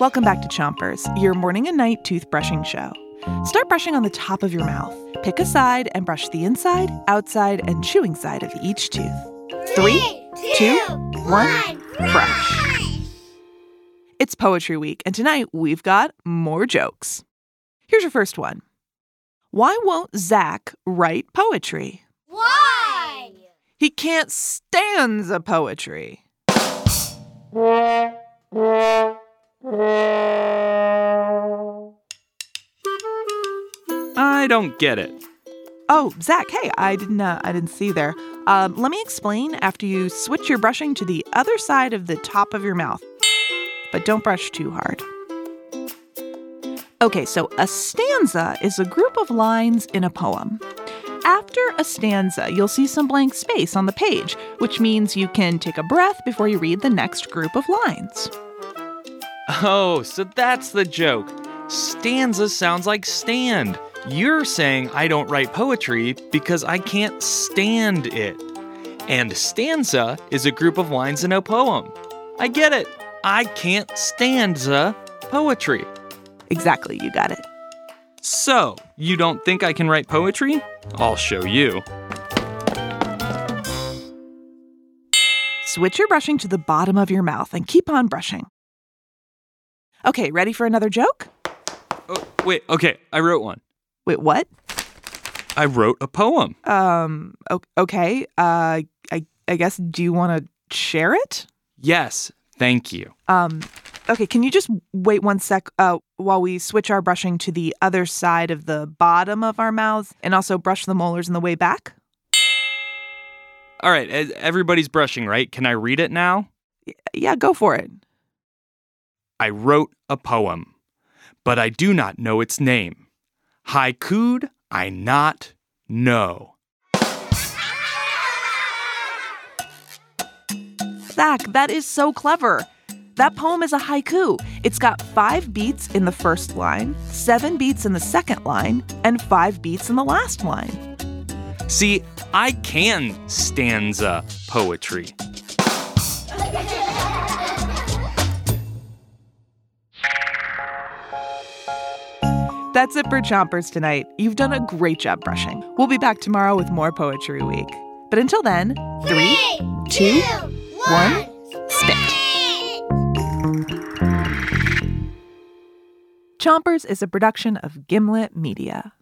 Welcome back to Chompers, your morning and night toothbrushing show. Start brushing on the top of your mouth. Pick a side and brush the inside, outside, and chewing side of each tooth. Three, two, one, brush. It's Poetry Week, and tonight we've got more jokes. Here's your first one Why won't Zach write poetry? Why? He can't stanza poetry. I don't get it. Oh, Zach, hey, I didn't, uh, I didn't see you there. Um, let me explain after you switch your brushing to the other side of the top of your mouth. But don't brush too hard. Okay, so a stanza is a group of lines in a poem. After a stanza, you'll see some blank space on the page, which means you can take a breath before you read the next group of lines. Oh, so that's the joke. Stanza sounds like stand. You're saying I don't write poetry because I can't stand it. And stanza is a group of lines in a poem. I get it. I can't stanza poetry. Exactly, you got it. So, you don't think I can write poetry? I'll show you. Switch your brushing to the bottom of your mouth and keep on brushing. Okay, ready for another joke? Oh, wait, okay, I wrote one. Wait, what? I wrote a poem. Um, okay. Uh, I, I guess, do you want to share it? Yes, thank you. Um, okay, can you just wait one sec uh, while we switch our brushing to the other side of the bottom of our mouths and also brush the molars on the way back? All right, everybody's brushing, right? Can I read it now? Yeah, go for it. I wrote a poem, but I do not know its name. Haiku'd I not know. Zach, that is so clever. That poem is a haiku. It's got five beats in the first line, seven beats in the second line, and five beats in the last line. See, I can stanza poetry. That's it for Chompers tonight. You've done a great job brushing. We'll be back tomorrow with more Poetry Week. But until then, three, two, one, spit. Chompers is a production of Gimlet Media.